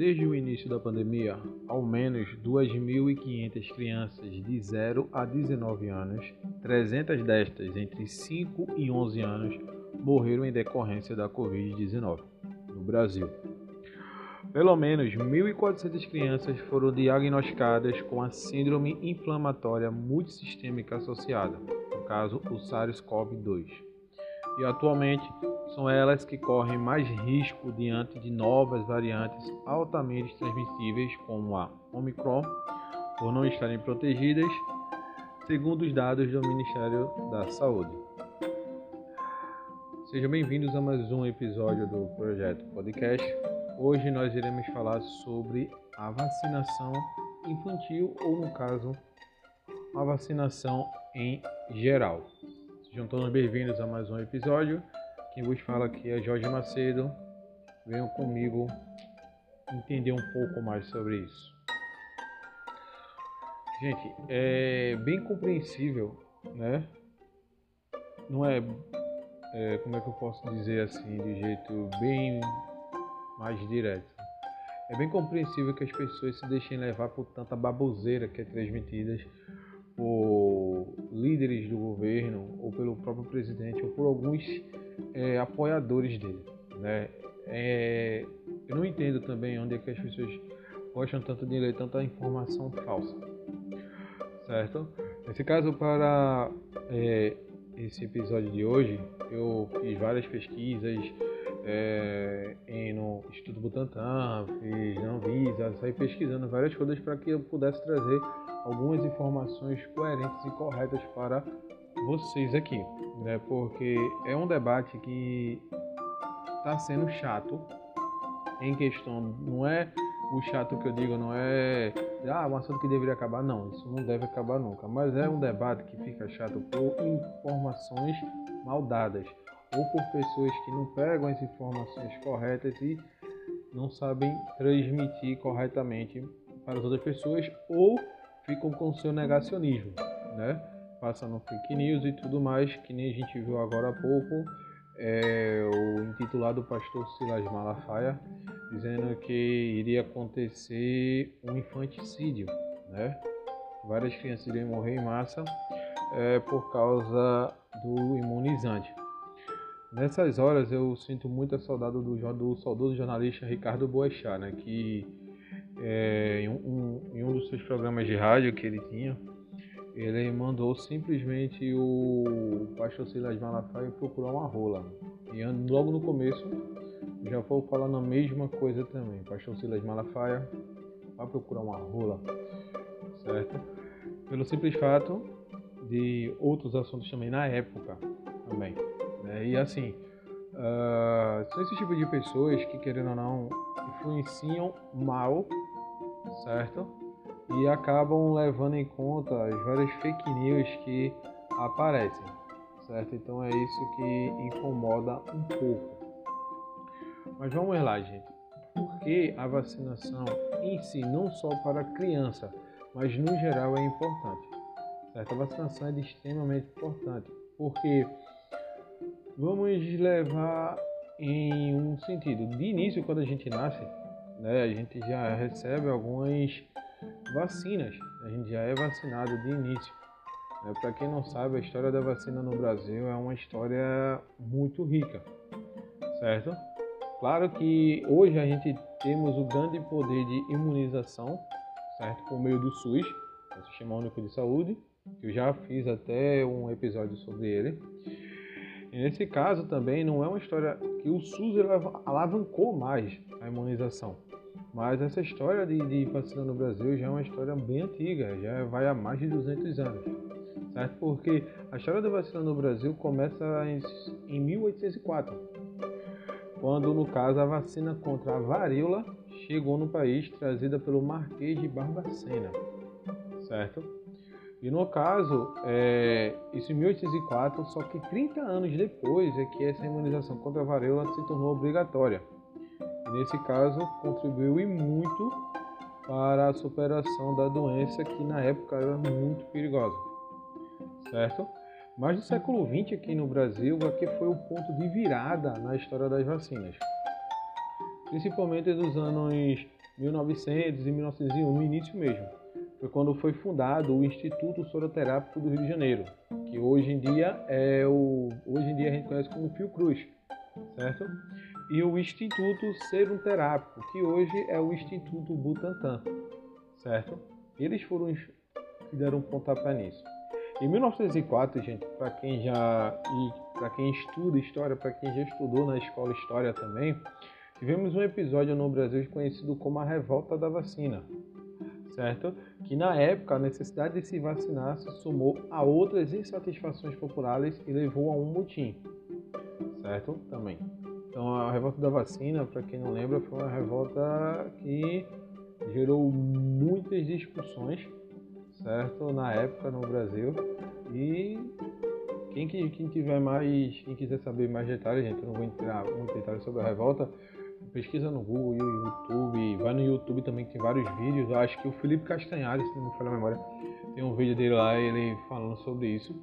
Desde o início da pandemia, ao menos 2.500 crianças de 0 a 19 anos, 300 destas entre 5 e 11 anos, morreram em decorrência da Covid-19 no Brasil. Pelo menos 1.400 crianças foram diagnosticadas com a Síndrome Inflamatória Multissistêmica Associada, no caso, o SARS-CoV-2. E atualmente são elas que correm mais risco diante de novas variantes altamente transmissíveis, como a Omicron, por não estarem protegidas, segundo os dados do Ministério da Saúde. Sejam bem-vindos a mais um episódio do Projeto Podcast. Hoje nós iremos falar sobre a vacinação infantil, ou no caso, a vacinação em geral. Sejam todos bem-vindos a mais um episódio. Quem vos fala aqui é Jorge Macedo. Venham comigo entender um pouco mais sobre isso. Gente, é bem compreensível, né? Não é, é como é que eu posso dizer assim, de jeito bem mais direto. É bem compreensível que as pessoas se deixem levar por tanta baboseira que é transmitida por líderes do governo, ou pelo próprio presidente, ou por alguns é, apoiadores dele. Né? É, eu não entendo também onde é que as pessoas gostam tanto de ler tanta informação falsa. Certo? Nesse caso, para é, esse episódio de hoje, eu fiz várias pesquisas é, no Instituto Butantan, fiz na Anvisa, saí pesquisando várias coisas para que eu pudesse trazer algumas informações coerentes e corretas para vocês aqui, né? Porque é um debate que está sendo chato em questão, não é o chato que eu digo, não é ah, um assunto que deveria acabar, não, isso não deve acabar nunca, mas é um debate que fica chato por informações mal dadas ou por pessoas que não pegam as informações corretas e não sabem transmitir corretamente para as outras pessoas ou ficam com seu negacionismo, né? Passando fake news e tudo mais, que nem a gente viu agora há pouco, é, o intitulado pastor Silas Malafaia, dizendo que iria acontecer um infanticídio, né? Várias crianças iriam morrer em massa é, por causa do imunizante. Nessas horas eu sinto muita saudade do, do saudoso jornalista Ricardo Boechat, né, que é, em, um, em um dos seus programas de rádio que ele tinha, ele mandou simplesmente o pastor Silas Malafaia procurar uma rola. E logo no começo já vou falando a mesma coisa também. Pastor Silas Malafaia vai procurar uma rola, certo? Pelo simples fato de outros assuntos também na época também. Né? E assim, uh, são esse tipo de pessoas que, querendo ou não, influenciam mal, certo? E acabam levando em conta as várias fake news que aparecem, certo? Então é isso que incomoda um pouco. Mas vamos lá, gente. Por que a vacinação em si, não só para criança, mas no geral é importante? Certo? A vacinação é extremamente importante, porque vamos levar em um sentido. De início, quando a gente nasce, né, a gente já recebe algumas vacinas. A gente já é vacinado de início. Né? Para quem não sabe, a história da vacina no Brasil é uma história muito rica, certo? Claro que hoje a gente temos o grande poder de imunização, certo? Por meio do SUS, o Sistema Único de Saúde, que eu já fiz até um episódio sobre ele. E nesse caso também não é uma história que o SUS alavancou mais a imunização. Mas essa história de, de vacina no Brasil já é uma história bem antiga, já vai há mais de 200 anos. Certo? Porque a história da vacina no Brasil começa em, em 1804, quando no caso a vacina contra a varíola chegou no país trazida pelo Marquês de Barbacena. Certo? E no caso, é, isso em 1804, só que 30 anos depois é que essa imunização contra a varíola se tornou obrigatória. Nesse caso, contribuiu e muito para a superação da doença que na época era muito perigosa. Certo? Mas no século XX aqui no Brasil, aqui foi o ponto de virada na história das vacinas. Principalmente dos anos 1900 e 1901, no início mesmo. Foi quando foi fundado o Instituto Soroterápico do Rio de Janeiro, que hoje em dia é o hoje em dia a gente conhece como Fiocruz, certo? E o Instituto Serum Terápico, que hoje é o Instituto Butantan, certo? Eles foram que deram um pontapé nisso. Em 1904, gente, para quem já para quem estuda história, para quem já estudou na escola história também, tivemos um episódio no Brasil conhecido como a revolta da vacina, certo? Que na época a necessidade de se vacinar se somou a outras insatisfações populares e levou a um motim, certo? Também. Então a revolta da vacina, para quem não lembra, foi uma revolta que gerou muitas discussões certo? Na época no Brasil. E quem, quem tiver mais, quem quiser saber mais detalhes, gente, eu não vou entrar muito detalhes sobre a revolta. Pesquisa no Google, no YouTube, vai no YouTube também que tem vários vídeos. Eu acho que o Felipe Castanhari, se não me falha a memória, tem um vídeo dele lá, ele falando sobre isso,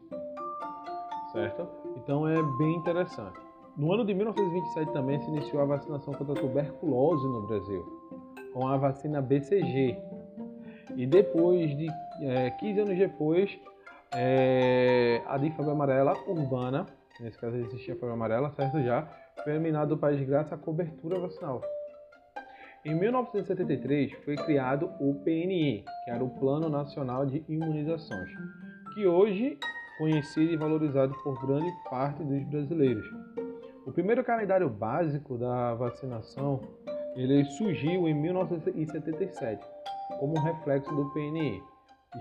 certo? Então é bem interessante. No ano de 1927 também se iniciou a vacinação contra a tuberculose no Brasil, com a vacina BCG. E depois de é, 15 anos depois, é, a de febre amarela urbana, nesse caso existia a febre amarela, certo já, foi eliminado do país graças à cobertura vacinal. Em 1973 foi criado o PNI, que era o Plano Nacional de Imunizações, que hoje conhecido e valorizado por grande parte dos brasileiros. O primeiro calendário básico da vacinação ele surgiu em 1977 como reflexo do PNI.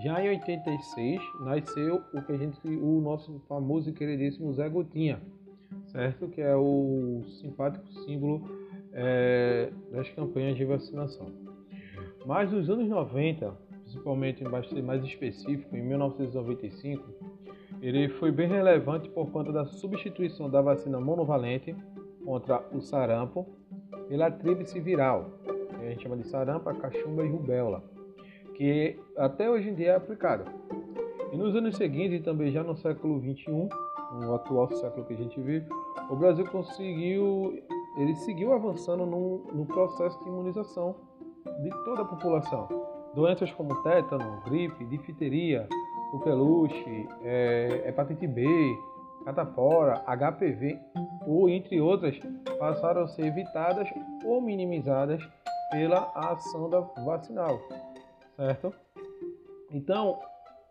Já em 86 nasceu o que a gente, o nosso famoso e queridíssimo Zé Gotinha, certo? Que é o simpático símbolo é, das campanhas de vacinação. Mas nos anos 90, principalmente mais específico, em 1995, ele foi bem relevante por conta da substituição da vacina monovalente contra o sarampo pela tríplice viral, que a gente chama de sarampo, cachumba e rubéola que até hoje em dia é aplicada. E nos anos seguintes, e também já no século XXI, no atual século que a gente vive, o Brasil conseguiu, ele seguiu avançando no, no processo de imunização de toda a população. Doenças como tétano, gripe, difteria, coqueluche, é, hepatite B, catapora, HPV, ou entre outras, passaram a ser evitadas ou minimizadas pela ação da vacinal certo? Então,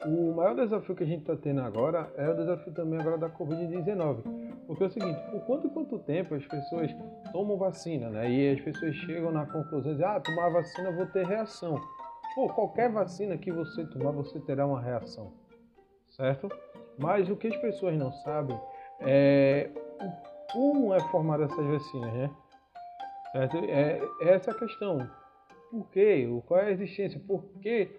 o maior desafio que a gente está tendo agora é o desafio também agora da Covid-19. Porque é o seguinte, por quanto quanto tempo as pessoas tomam vacina, né? E as pessoas chegam na conclusão de, ah, tomar vacina vou ter reação. Pô, qualquer vacina que você tomar, você terá uma reação, certo? Mas o que as pessoas não sabem é como é formada essas vacinas, né? Certo? É, é essa a questão por quê? Qual é a existência? Por quê?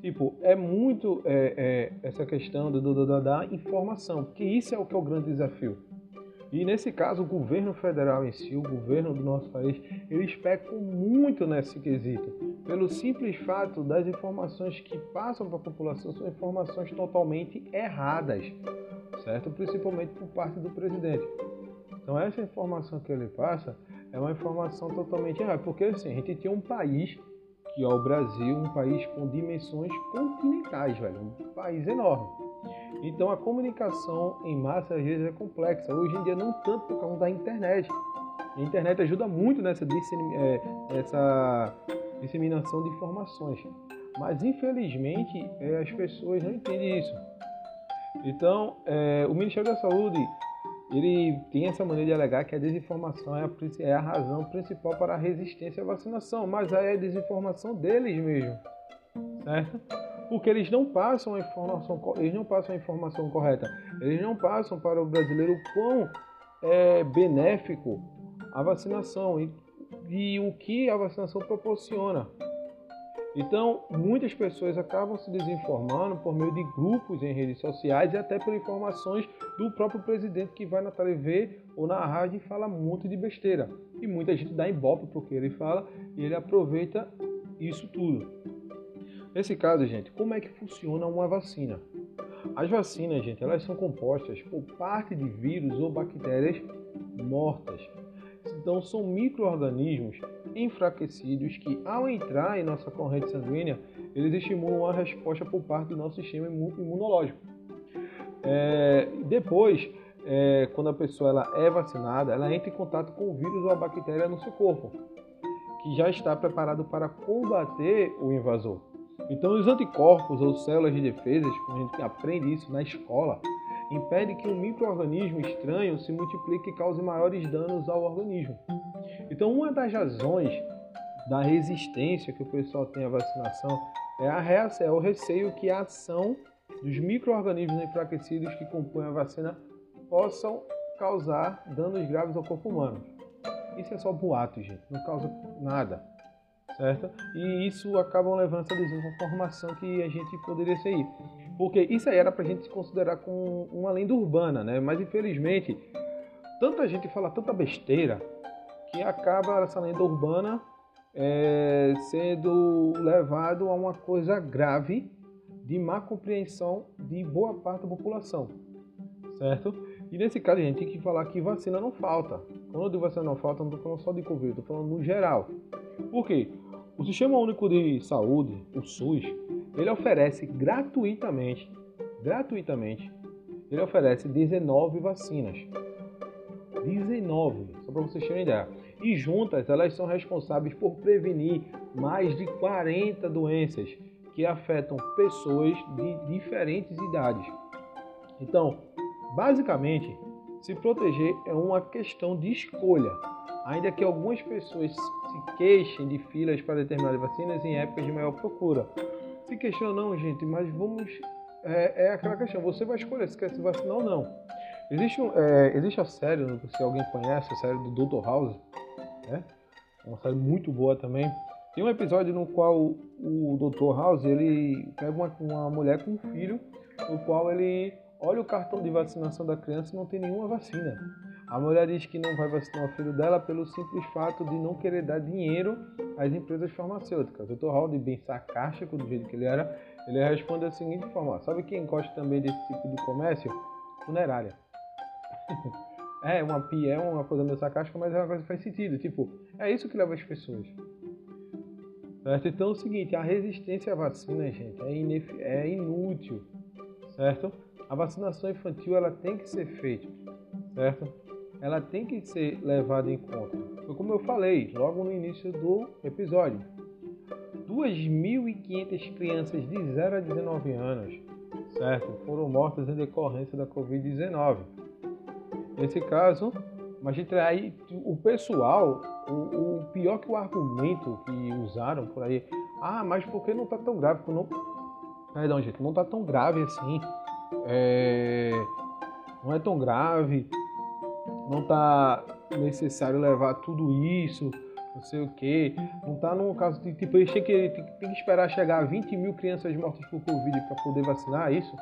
Tipo, é muito é, é, essa questão do, do, da informação, porque isso é o que é o grande desafio. E nesse caso, o governo federal em si, o governo do nosso país, eles pecam muito nesse quesito, pelo simples fato das informações que passam para a população são informações totalmente erradas, certo? Principalmente por parte do presidente. Então, essa informação que ele passa é uma informação totalmente errada, porque assim, a gente tem um país, que é o Brasil, um país com dimensões continentais, velho, um país enorme. Então a comunicação em massa às vezes é complexa. Hoje em dia não tanto por causa da internet. A internet ajuda muito nessa, é, disseminação de informações. Mas infelizmente é, as pessoas não entendem isso. Então, é, o Ministério da Saúde ele tem essa maneira de alegar que a desinformação é a, é a razão principal para a resistência à vacinação, mas aí é a desinformação deles mesmo, certo? Porque eles não passam a informação, eles não passam a informação correta, eles não passam para o brasileiro quão é benéfico a vacinação e, e o que a vacinação proporciona. Então, muitas pessoas acabam se desinformando por meio de grupos em redes sociais e até por informações do próprio presidente que vai na TV ou na rádio e fala muito de besteira. E muita gente dá ibope porque ele fala e ele aproveita isso tudo. Nesse caso, gente, como é que funciona uma vacina? As vacinas, gente, elas são compostas por parte de vírus ou bactérias mortas. Então, são micro-organismos enfraquecidos que, ao entrar em nossa corrente sanguínea, eles estimulam a resposta por parte do nosso sistema imunológico. É, depois, é, quando a pessoa ela é vacinada, ela entra em contato com o vírus ou a bactéria no seu corpo, que já está preparado para combater o invasor. Então, os anticorpos ou células de defesa, a gente aprende isso na escola, impede que um microorganismo estranho se multiplique e cause maiores danos ao organismo. Então, uma das razões da resistência que o pessoal tem à vacinação é, a reação, é o receio que a ação dos microorganismos enfraquecidos que compõem a vacina possam causar danos graves ao corpo humano. Isso é só boato, gente, não causa nada, certo? E isso acaba levando essa desinformação que a gente poderia seguir. Porque isso aí era para a gente considerar como uma lenda urbana, né? Mas infelizmente, tanta gente fala tanta besteira que acaba essa lenda urbana é, sendo levado a uma coisa grave de má compreensão de boa parte da população, certo? E nesse caso a gente tem que falar que vacina não falta. Quando eu digo vacina não falta, não estou falando só de Covid, estou falando no geral. Por quê? O Sistema Único de Saúde, o SUS, ele oferece gratuitamente, gratuitamente, ele oferece 19 vacinas. 19, só para vocês terem ideia. E juntas, elas são responsáveis por prevenir mais de 40 doenças que afetam pessoas de diferentes idades. Então, basicamente, se proteger é uma questão de escolha, ainda que algumas pessoas se queixem de filas para determinadas vacinas em épocas de maior procura. Se queixam não, gente, mas vamos. É, é, aquela questão, você vai escolher se quer se vacinar ou não. Existe, é, existe a série, se alguém conhece, a série do Dr. House, né? É uma série muito boa também. Tem um episódio no qual o Dr. House ele pega uma, uma mulher com um filho, no qual ele olha o cartão de vacinação da criança não tem nenhuma vacina. A mulher diz que não vai vacinar o filho dela pelo simples fato de não querer dar dinheiro às empresas farmacêuticas. O Dr. Hall, bem sarcástico do jeito que ele era, ele responde da seguinte forma: Sabe quem gosta também desse tipo de comércio? Funerária. é uma é uma coisa meio sarcástica, mas é uma coisa que faz sentido. Tipo, é isso que leva as pessoas. Certo? Então é o seguinte, a resistência à vacina, gente, é, é inútil, certo? A vacinação infantil ela tem que ser feita, certo? ela tem que ser levada em conta. Foi como eu falei logo no início do episódio. 2.500 crianças de 0 a 19 anos, certo, foram mortas em decorrência da Covid-19. Nesse caso, mas aí o pessoal, o, o, pior que o argumento que usaram por aí, ah, mas por que não está tão grave? Não, perdão, gente, não está tão grave assim. É, não é tão grave não tá necessário levar tudo isso, não sei o que. Não tá num caso de tipo, têm que, tem, tem que esperar chegar a 20 mil crianças mortas por Covid para poder vacinar é isso.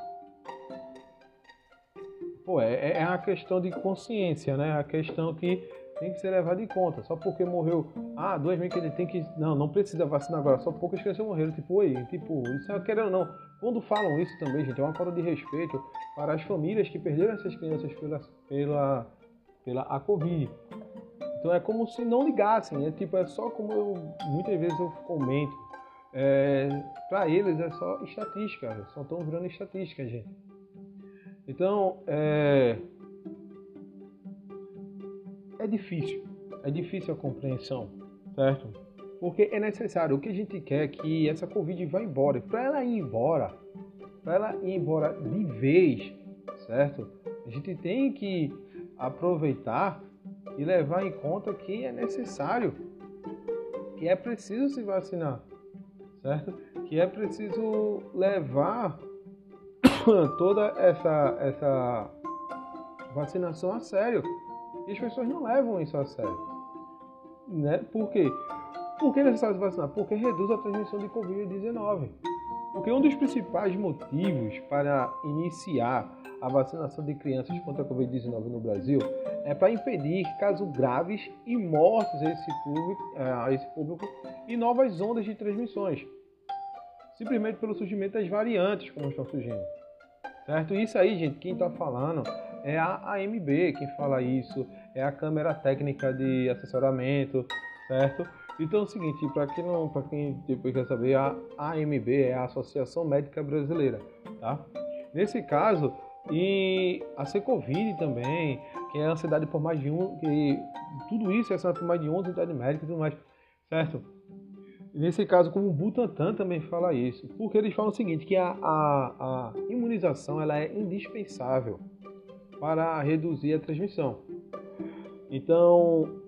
Pô, é, é uma questão de consciência, né? A questão que tem que ser levada em conta. Só porque morreu, ah, dois meses que ele tem que. Não, não precisa vacinar agora, só poucas crianças morreram. Tipo, oi, tipo, isso é querendo ou não. Quando falam isso também, gente, é uma falta de respeito para as famílias que perderam essas crianças pela, pela pela a Covid. Então é como se não ligassem, é tipo é só como eu muitas vezes eu comento, é, para eles é só estatística, só estão virando estatística, gente. Então é, é difícil, é difícil a compreensão, certo? Porque é necessário, o que a gente quer é que essa Covid vá embora. Para ela ir embora, para ela ir embora de vez, certo? A gente tem que aproveitar e levar em conta que é necessário, que é preciso se vacinar, certo? Que é preciso levar toda essa, essa vacinação a sério. E as pessoas não levam isso a sério. Né? Por quê? Por que é necessário se vacinar? Porque reduz a transmissão de Covid-19. Porque um dos principais motivos para iniciar a vacinação de crianças contra a Covid-19 no Brasil é para impedir casos graves e mortes a esse, público, é, a esse público e novas ondas de transmissões, simplesmente pelo surgimento das variantes como estão surgindo. Certo? Isso aí, gente, quem está falando é a AMB, quem fala isso, é a Câmara Técnica de Assessoramento, certo? Então é o seguinte, para quem não, para quem depois quer saber, a AMB é a Associação Médica Brasileira, tá? Nesse caso, e a Secovide também, que é ansiedade por mais de um, que tudo isso é ansiedade por mais de 11 entidades médicas e tudo mais, certo? Nesse caso, como o Butantan também fala isso, porque eles falam o seguinte, que a, a, a imunização ela é indispensável para reduzir a transmissão. Então,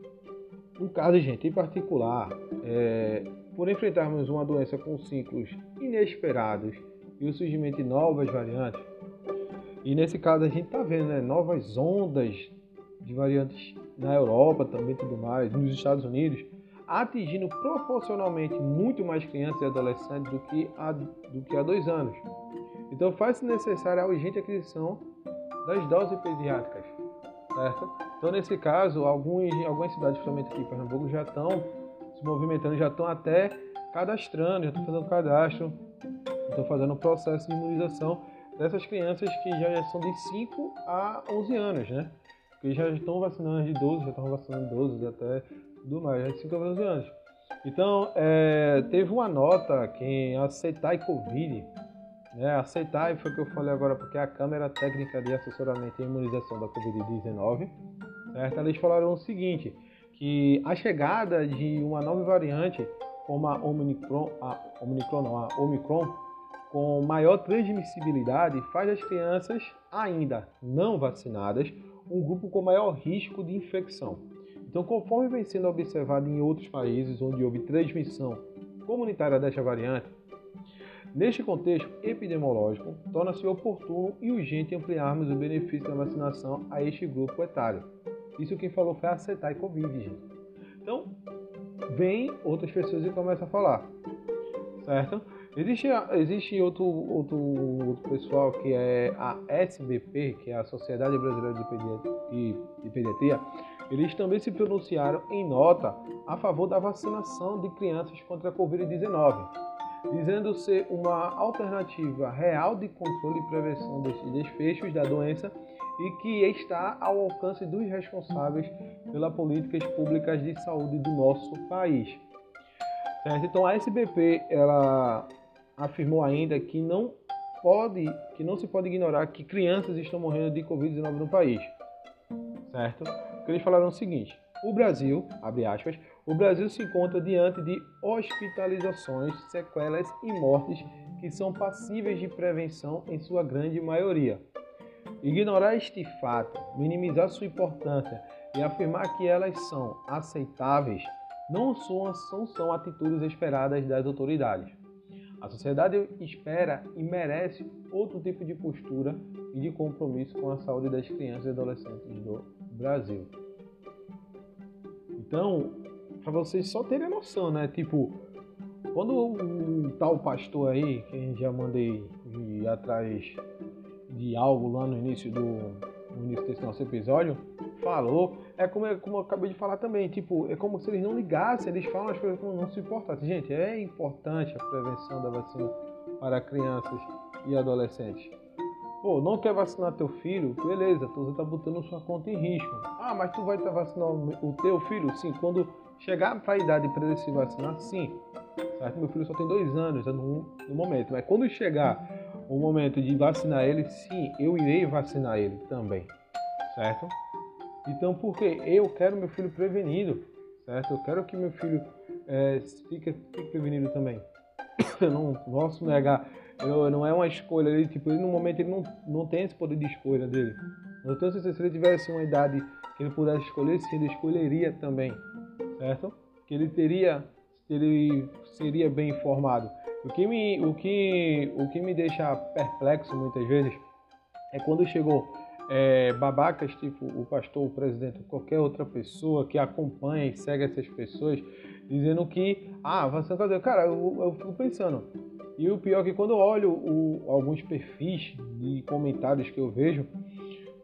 no caso, gente, em particular, é, por enfrentarmos uma doença com ciclos inesperados e o surgimento de novas variantes, e nesse caso a gente está vendo né, novas ondas de variantes na Europa também tudo mais, nos Estados Unidos, atingindo proporcionalmente muito mais crianças e adolescentes do que há, do que há dois anos. Então faz-se necessária a urgente aquisição das doses pediátricas, certo? Então nesse caso, alguns, algumas cidades, principalmente aqui em Pernambuco, já estão se movimentando, já estão até cadastrando, já estão fazendo cadastro, estão fazendo o processo de imunização dessas crianças que já são de 5 a 11 anos, né? Que já estão vacinando de 12, já estão vacinando 12 até do mais, de 5 a 11 anos. Então, é, teve uma nota que Aceitar Covid, né? Aceitar foi o que eu falei agora, porque é a Câmara Técnica de Assessoramento e Imunização da Covid-19, certo? Eles falaram o seguinte, que a chegada de uma nova variante, como a Omicron, a Omicron não, a Omicron, com maior transmissibilidade faz as crianças ainda não vacinadas um grupo com maior risco de infecção. Então, conforme vem sendo observado em outros países onde houve transmissão comunitária desta variante, neste contexto epidemiológico, torna-se oportuno e urgente ampliarmos o benefício da vacinação a este grupo etário. Isso quem falou foi a CETAI Covid, gente. Então, vem outras pessoas e começam a falar, certo? Existe, existe outro, outro, outro pessoal que é a SBP, que é a Sociedade Brasileira de Pediatria, de Pediatria, eles também se pronunciaram em nota a favor da vacinação de crianças contra a Covid-19, dizendo ser uma alternativa real de controle e prevenção desses desfechos da doença e que está ao alcance dos responsáveis pelas políticas públicas de saúde do nosso país. Certo? Então a SBP ela afirmou ainda que não pode, que não se pode ignorar que crianças estão morrendo de Covid-19 no país, certo? Porque eles falaram o seguinte: o Brasil, abre aspas, o Brasil se encontra diante de hospitalizações, sequelas e mortes que são passíveis de prevenção em sua grande maioria. Ignorar este fato, minimizar sua importância e afirmar que elas são aceitáveis não são, são, atitudes esperadas das autoridades. A sociedade espera e merece outro tipo de postura e de compromisso com a saúde das crianças e adolescentes do Brasil. Então, para vocês só terem noção, né? Tipo, quando um tal pastor aí, que já mandei ir atrás de algo lá no início do no início desse nosso episódio, falou, é como, é como eu acabei de falar também, tipo, é como se eles não ligassem, eles falam as coisas como não se importassem. Gente, é importante a prevenção da vacina para crianças e adolescentes. Pô, não quer vacinar teu filho? Beleza, tu está botando sua conta em risco. Ah, mas tu vai vacinando o teu filho? Sim, quando chegar para a idade para se vacinar, sim. Certo? Meu filho só tem dois anos no, no momento, mas quando chegar o momento de vacinar ele, sim, eu irei vacinar ele também, certo? Então, porque eu quero meu filho prevenido, certo? Eu quero que meu filho é, fique, fique prevenido também. Eu não posso negar, eu, não é uma escolha, ele, tipo, ele no momento ele não, não tem esse poder de escolha dele. Eu tenho certeza se ele tivesse uma idade que ele pudesse escolher, se ele escolheria também, certo? Que ele teria, ele seria bem informado. O que me, o que, o que me deixa perplexo muitas vezes é quando chegou é, babacas, tipo o pastor, o presidente, qualquer outra pessoa que acompanha e segue essas pessoas, dizendo que, ah, vacina caseira. Cara, eu, eu fico pensando. E o pior é que quando eu olho o, alguns perfis de comentários que eu vejo,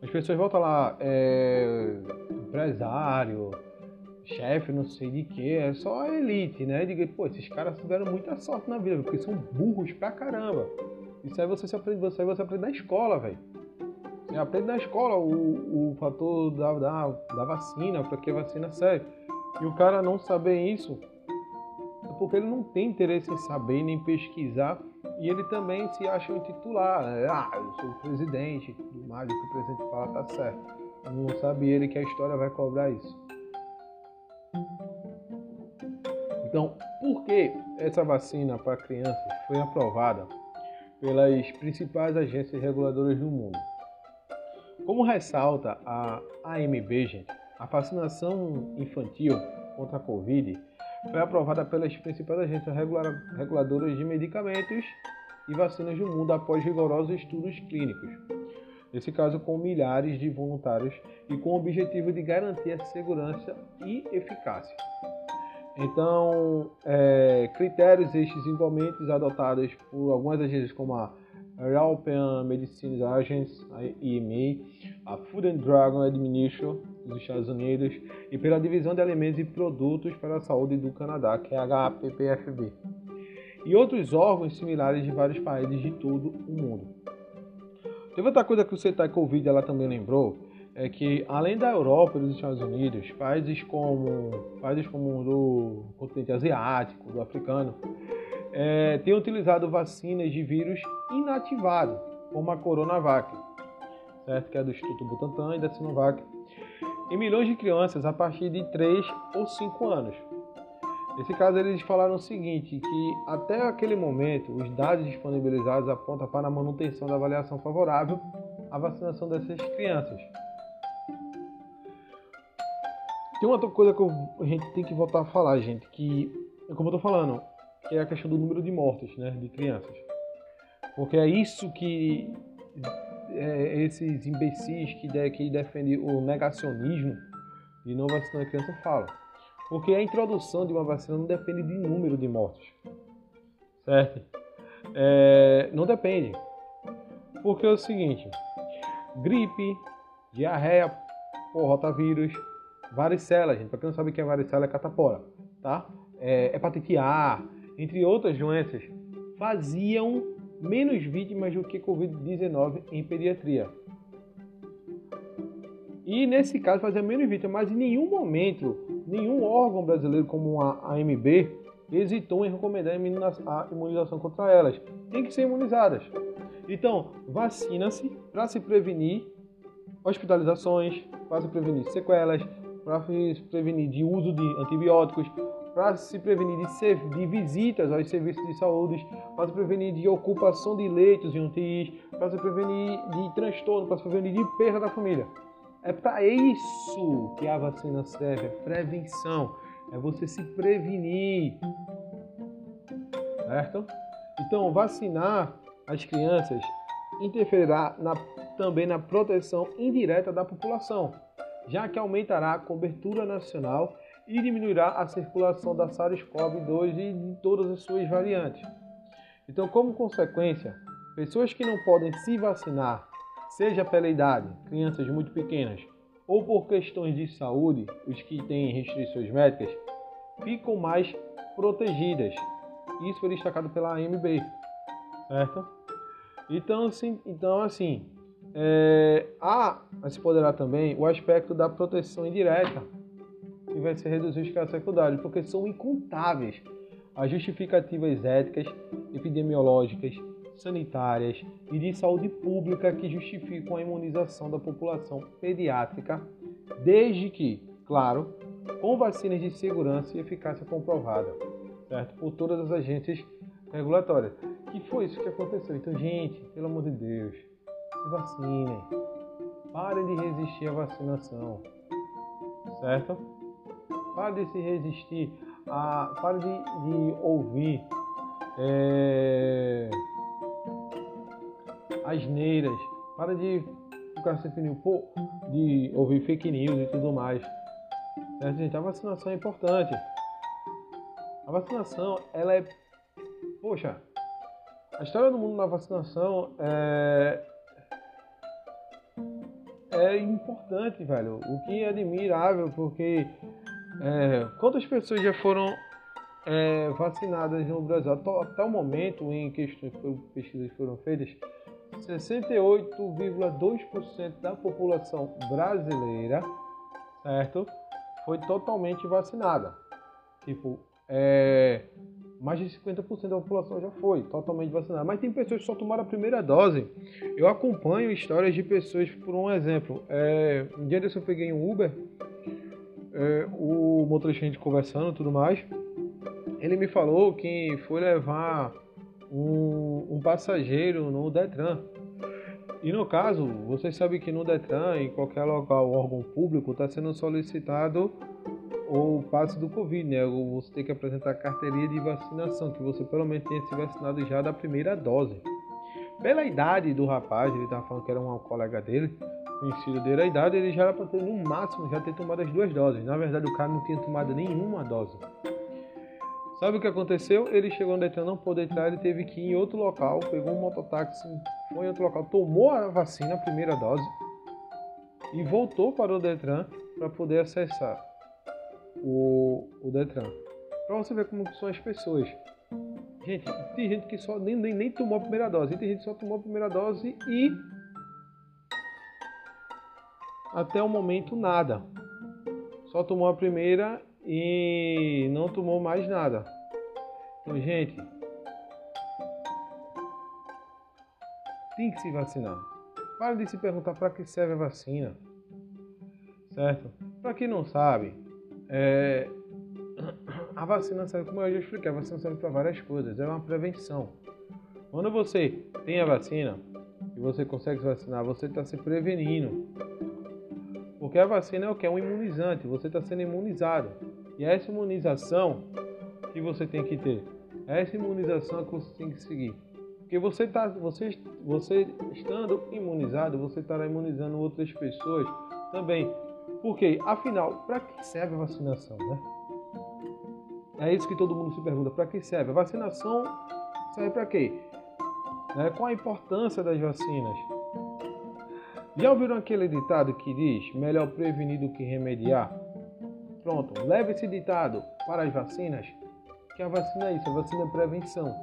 as pessoas voltam lá, é, empresário, chefe, não sei de que, é só a elite, né? Diga, pô, esses caras tiveram muita sorte na vida, porque são burros pra caramba. Isso aí você se aprende, você, você aprende na escola, velho. Você aprende na escola o, o fator da, da, da vacina, para que vacina serve. E o cara não saber isso, porque ele não tem interesse em saber nem pesquisar e ele também se acha um titular. Né? Ah, eu sou o presidente, tudo mais, o que o presidente fala tá certo. Não sabe ele que a história vai cobrar isso. Então, por que essa vacina para crianças foi aprovada pelas principais agências reguladoras do mundo? Como ressalta a AMB, gente, a vacinação infantil contra a Covid foi aprovada pelas principais agências reguladoras de medicamentos e vacinas do mundo após rigorosos estudos clínicos. Nesse caso, com milhares de voluntários e com o objetivo de garantir a segurança e eficácia. Então, é, critérios estes igualmente adotados por algumas agências como a European Medicines Agency, a EMA, a Food and Drug Administration dos Estados Unidos e pela Divisão de Alimentos e Produtos para a Saúde do Canadá, que é a HAPPFB, e outros órgãos similares de vários países de todo o mundo. Teve outra coisa que o CETAI Covid ela também lembrou, é que além da Europa e dos Estados Unidos, países como países como do continente asiático, do africano, é, tem utilizado vacinas de vírus inativado, como a Coronavac, certo? que é do Instituto Butantan e da Sinovac, em milhões de crianças a partir de 3 ou 5 anos. Nesse caso, eles falaram o seguinte, que até aquele momento, os dados disponibilizados apontam para a manutenção da avaliação favorável à vacinação dessas crianças. Tem uma outra coisa que a gente tem que voltar a falar, gente, que, como eu tô falando, que é a questão do número de mortes, né, de crianças. Porque é isso que é, esses imbecis que, de, que defendem o negacionismo de não vacinar a criança falam. Porque a introdução de uma vacina não depende de número de mortes. Certo? É, não depende. Porque é o seguinte: gripe, diarreia por rotavírus, varicela, gente. Para quem não sabe o que é varicela, é catapora, tá? É, hepatite A, entre outras doenças, faziam menos vítimas do que Covid-19 em pediatria. E nesse caso fazia menos vítimas, mas em nenhum momento, nenhum órgão brasileiro como a AMB hesitou em recomendar a imunização contra elas. Tem que ser imunizadas. Então, vacina-se para se prevenir hospitalizações, para se prevenir sequelas, para se prevenir de uso de antibióticos, para se prevenir de, de, visitas aos serviços de saúde, para se prevenir de ocupação de leitos em UTIs, para se prevenir de transtorno, para se prevenir de perda da família. É para isso que a vacina serve, é prevenção, é você se prevenir. Certo? Então, vacinar as crianças interferirá na, também na proteção indireta da população, já que aumentará a cobertura nacional e diminuirá a circulação da SARS-CoV-2 e de todas as suas variantes. Então, como consequência, pessoas que não podem se vacinar, seja pela idade, crianças muito pequenas, ou por questões de saúde, os que têm restrições médicas, ficam mais protegidas. Isso foi destacado pela AMB, certo? Então, assim, então, assim é, há, se poderá também, o aspecto da proteção indireta, que vai ser reduzir os casos secundários, porque são incontáveis as justificativas éticas, epidemiológicas, sanitárias e de saúde pública que justificam a imunização da população pediátrica, desde que, claro, com vacinas de segurança e eficácia comprovada, certo? Por todas as agências regulatórias. Que foi isso que aconteceu. Então, gente, pelo amor de Deus, se vacinem. Parem de resistir à vacinação, certo? Pare de se resistir, a, pare de, de ouvir é, asneiras, para de ficar se pô, de ouvir fake news e tudo mais. Certo, gente? A vacinação é importante. A vacinação, ela é. Poxa, a história do mundo na vacinação é. É importante, velho. O que é admirável, porque é, quantas pessoas já foram é, vacinadas no Brasil? Até o momento em que pesquisas foram feitas, 68,2% da população brasileira, certo, foi totalmente vacinada. Tipo, é, mais de 50% da população já foi totalmente vacinada. Mas tem pessoas que só tomaram a primeira dose. Eu acompanho histórias de pessoas, por um exemplo, é, um dia desse eu peguei um Uber, é, o motorista a gente conversando tudo mais, ele me falou que foi levar um, um passageiro no Detran. E no caso, vocês sabem que no Detran, em qualquer local, órgão público, está sendo solicitado o passe do Covid, né? Você tem que apresentar a carteirinha de vacinação, que você pelo menos tenha se vacinado já da primeira dose. Pela idade do rapaz, ele estava falando que era um colega dele, conhecido dele, a idade ele já era para ter no máximo já ter tomado as duas doses. Na verdade, o cara não tinha tomado nenhuma dose. Sabe o que aconteceu? Ele chegou no Detran, não pôde entrar, ele teve que ir em outro local, pegou um mototáxi, foi em outro local, tomou a vacina, a primeira dose, e voltou para o Detran para poder acessar o, o Detran. Para você ver como são as pessoas. Gente, tem gente que só nem, nem, nem tomou a primeira dose, tem gente que só tomou a primeira dose e até o momento nada. Só tomou a primeira e não tomou mais nada. Então, gente, tem que se vacinar. Para de se perguntar para que serve a vacina, certo? Para quem não sabe, é, a vacina serve, como eu já expliquei, a vacina serve para várias coisas, é uma prevenção. Quando você tem a vacina e você consegue se vacinar, você está se prevenindo. Porque a vacina é o que? É um imunizante, você está sendo imunizado. E é essa imunização que você tem que ter. É essa imunização que você tem que seguir. Porque você, tá, você, você estando imunizado, você estará imunizando outras pessoas também. Porque, afinal, para que serve a vacinação, né? É isso que todo mundo se pergunta. Para que serve? A vacinação serve para quê? Né? Qual a importância das vacinas? Já ouviram aquele ditado que diz melhor prevenir do que remediar? Pronto, leve esse ditado para as vacinas, que a vacina é isso, a vacina é prevenção.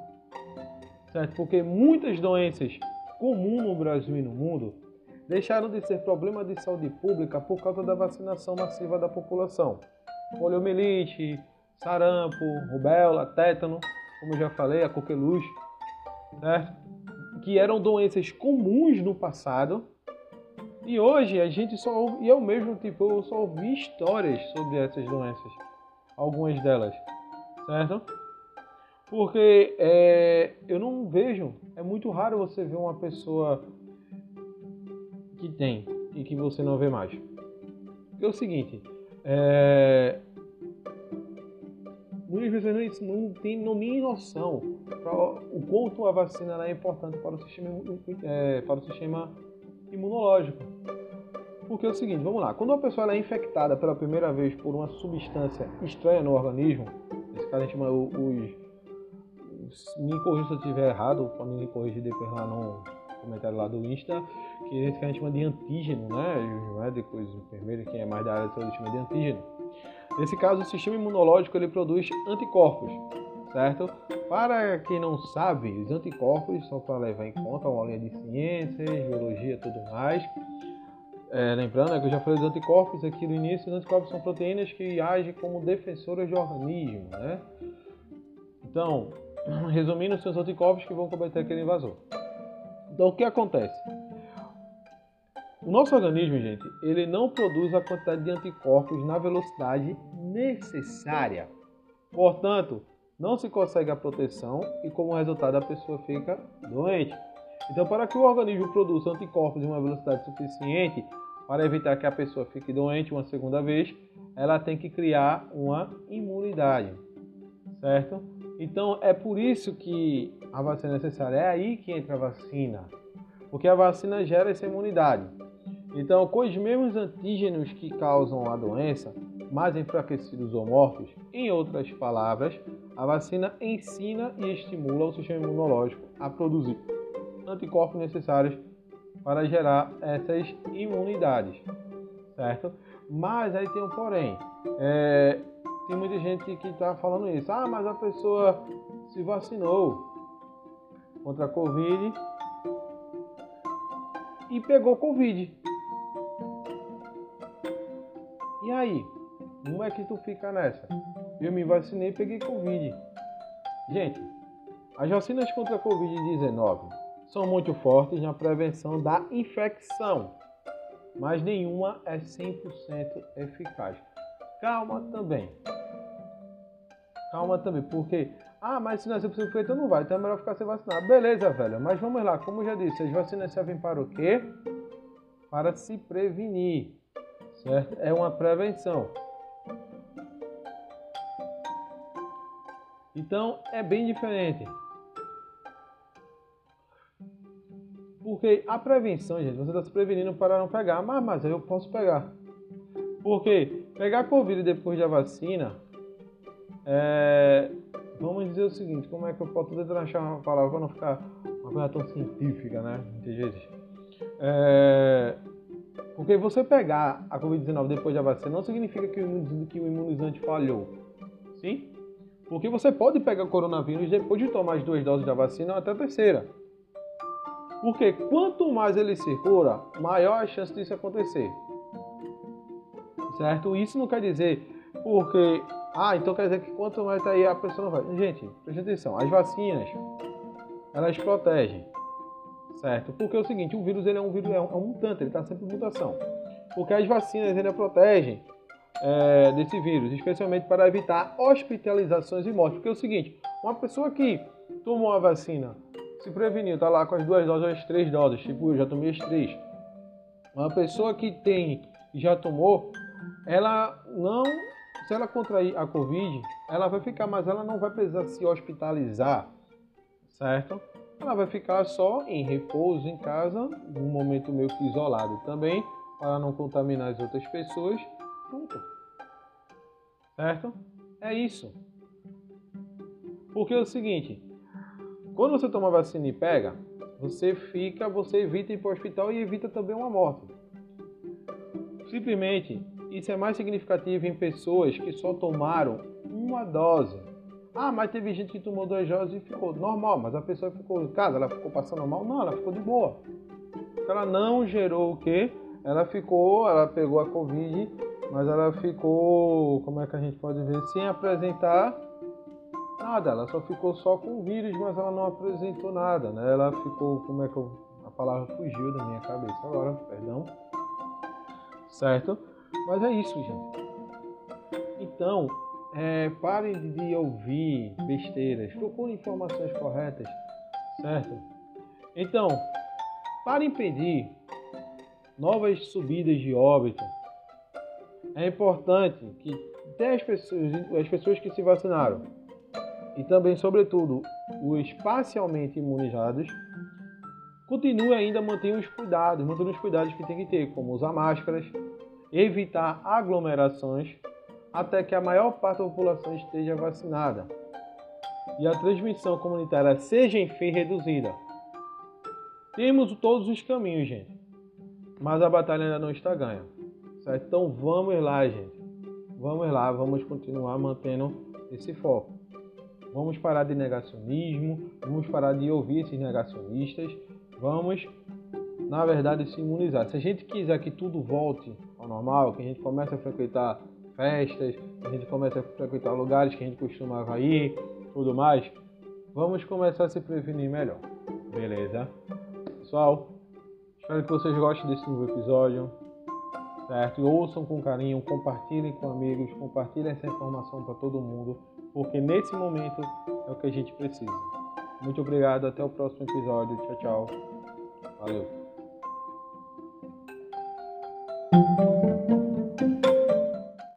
Certo? Porque muitas doenças comuns no Brasil e no mundo deixaram de ser problema de saúde pública por causa da vacinação massiva da população. Poliomielite, sarampo, rubéola, tétano, como eu já falei, a coqueluche, certo? que eram doenças comuns no passado. E hoje a gente só ouve, e eu mesmo tipo, eu só ouvi histórias sobre essas doenças, algumas delas, certo? Porque é, eu não vejo, é muito raro você ver uma pessoa que tem e que você não vê mais. É o seguinte, é, muitas pessoas não, têm não, nem noção o quanto a vacina é importante para o sistema, é, para o sistema imunológico. Porque é o seguinte, vamos lá, quando uma pessoa é infectada pela primeira vez por uma substância estranha no organismo, esse cara a gente chama os, os me corrija se eu estiver errado, pode me corrigir depois lá no comentário lá do Insta, que esse que a gente chama de antígeno, né? Os médicos, enfermeiros, quem é mais da área de saúde chama de antígeno. Nesse caso, o sistema imunológico ele produz anticorpos, certo? Para quem não sabe, os anticorpos, só para levar em conta uma linha de ciências, biologia e tudo mais. É, lembrando é que eu já falei dos anticorpos aqui no início, os anticorpos são proteínas que agem como defensoras de organismo, né? Então, resumindo, são os anticorpos que vão combater aquele invasor. Então, o que acontece? O nosso organismo, gente, ele não produz a quantidade de anticorpos na velocidade necessária. Portanto, não se consegue a proteção e, como resultado, a pessoa fica doente. Então, para que o organismo produza anticorpos em uma velocidade suficiente para evitar que a pessoa fique doente uma segunda vez, ela tem que criar uma imunidade, certo? Então, é por isso que a vacina é necessária. É aí que entra a vacina, porque a vacina gera essa imunidade. Então, com os mesmos antígenos que causam a doença, mais enfraquecidos ou mortos, em outras palavras, a vacina ensina e estimula o sistema imunológico a produzir anticorpos necessários para gerar essas imunidades, certo? Mas aí tem um porém. É, tem muita gente que está falando isso. Ah, mas a pessoa se vacinou contra a Covid e pegou Covid. E aí? Como é que tu fica nessa? Eu me vacinei e peguei Covid. Gente, as vacinas contra a Covid-19 são muito fortes na prevenção da infecção, mas nenhuma é 100% eficaz. Calma também. Calma também, porque, ah, mas se não é 100% feito, não vai, então é melhor ficar sem vacinar. Beleza, velho, mas vamos lá, como eu já disse, as vacinas servem para o quê? Para se prevenir, certo? É uma prevenção. Então é bem diferente. Porque a prevenção, gente, você está se prevenindo para não pegar, mas, mas eu posso pegar. Porque pegar Covid depois da vacina, é, vamos dizer o seguinte, como é que eu posso tentar achar uma palavra para não ficar uma coisa tão científica, né? Vezes. É, porque você pegar a Covid-19 depois da vacina não significa que o imunizante falhou. Sim? Porque você pode pegar coronavírus depois de tomar as duas doses da vacina ou até a terceira. Porque quanto mais ele circula, maior a chance disso acontecer. Certo? Isso não quer dizer porque. Ah, então quer dizer que quanto mais tá aí a pessoa não vai. Gente, preste atenção. As vacinas, elas protegem. Certo? Porque é o seguinte, o vírus ele é um vírus, é um, é um mutante, ele está sempre em mutação. Porque as vacinas ele protegem é, desse vírus, especialmente para evitar hospitalizações e mortes. Porque é o seguinte, uma pessoa que tomou a vacina, se preveniu, tá lá com as duas doses, as três doses, tipo eu já tomei as três. Uma pessoa que tem já tomou, ela não, se ela contrair a Covid, ela vai ficar, mas ela não vai precisar se hospitalizar, certo? Ela vai ficar só em repouso em casa, num momento meio que isolado também, para não contaminar as outras pessoas Pronto. Certo? É isso. Porque é o seguinte, quando você toma vacina e pega, você fica, você evita ir para o hospital e evita também uma morte. Simplesmente, isso é mais significativo em pessoas que só tomaram uma dose. Ah, mas teve gente que tomou duas doses e ficou normal, mas a pessoa ficou em casa, ela ficou passando mal? Não, ela ficou de boa. Ela não gerou o quê? Ela ficou, ela pegou a Covid mas ela ficou, como é que a gente pode ver, sem apresentar nada. Ela só ficou só com o vírus, mas ela não apresentou nada, né? Ela ficou, como é que eu, a palavra fugiu da minha cabeça agora, perdão. Certo? Mas é isso, gente. Então, é, parem de ouvir besteiras, procurem informações corretas, certo? Então, para impedir novas subidas de óbito, é importante que as pessoas, as pessoas que se vacinaram e também, sobretudo, os parcialmente imunizados continuem ainda mantendo os cuidados, mantendo os cuidados que tem que ter, como usar máscaras, evitar aglomerações, até que a maior parte da população esteja vacinada e a transmissão comunitária seja enfim reduzida. Temos todos os caminhos, gente, mas a batalha ainda não está ganha. Certo? Então vamos lá, gente. Vamos lá, vamos continuar mantendo esse foco. Vamos parar de negacionismo, vamos parar de ouvir esses negacionistas, vamos, na verdade, se imunizar. Se a gente quiser que tudo volte ao normal, que a gente comece a frequentar festas, que a gente comece a frequentar lugares que a gente costumava ir, tudo mais, vamos começar a se prevenir melhor. Beleza? Pessoal, espero que vocês gostem desse novo episódio certo? Ouçam com carinho, compartilhem com amigos, compartilhem essa informação para todo mundo, porque nesse momento é o que a gente precisa. Muito obrigado, até o próximo episódio. Tchau, tchau. Valeu.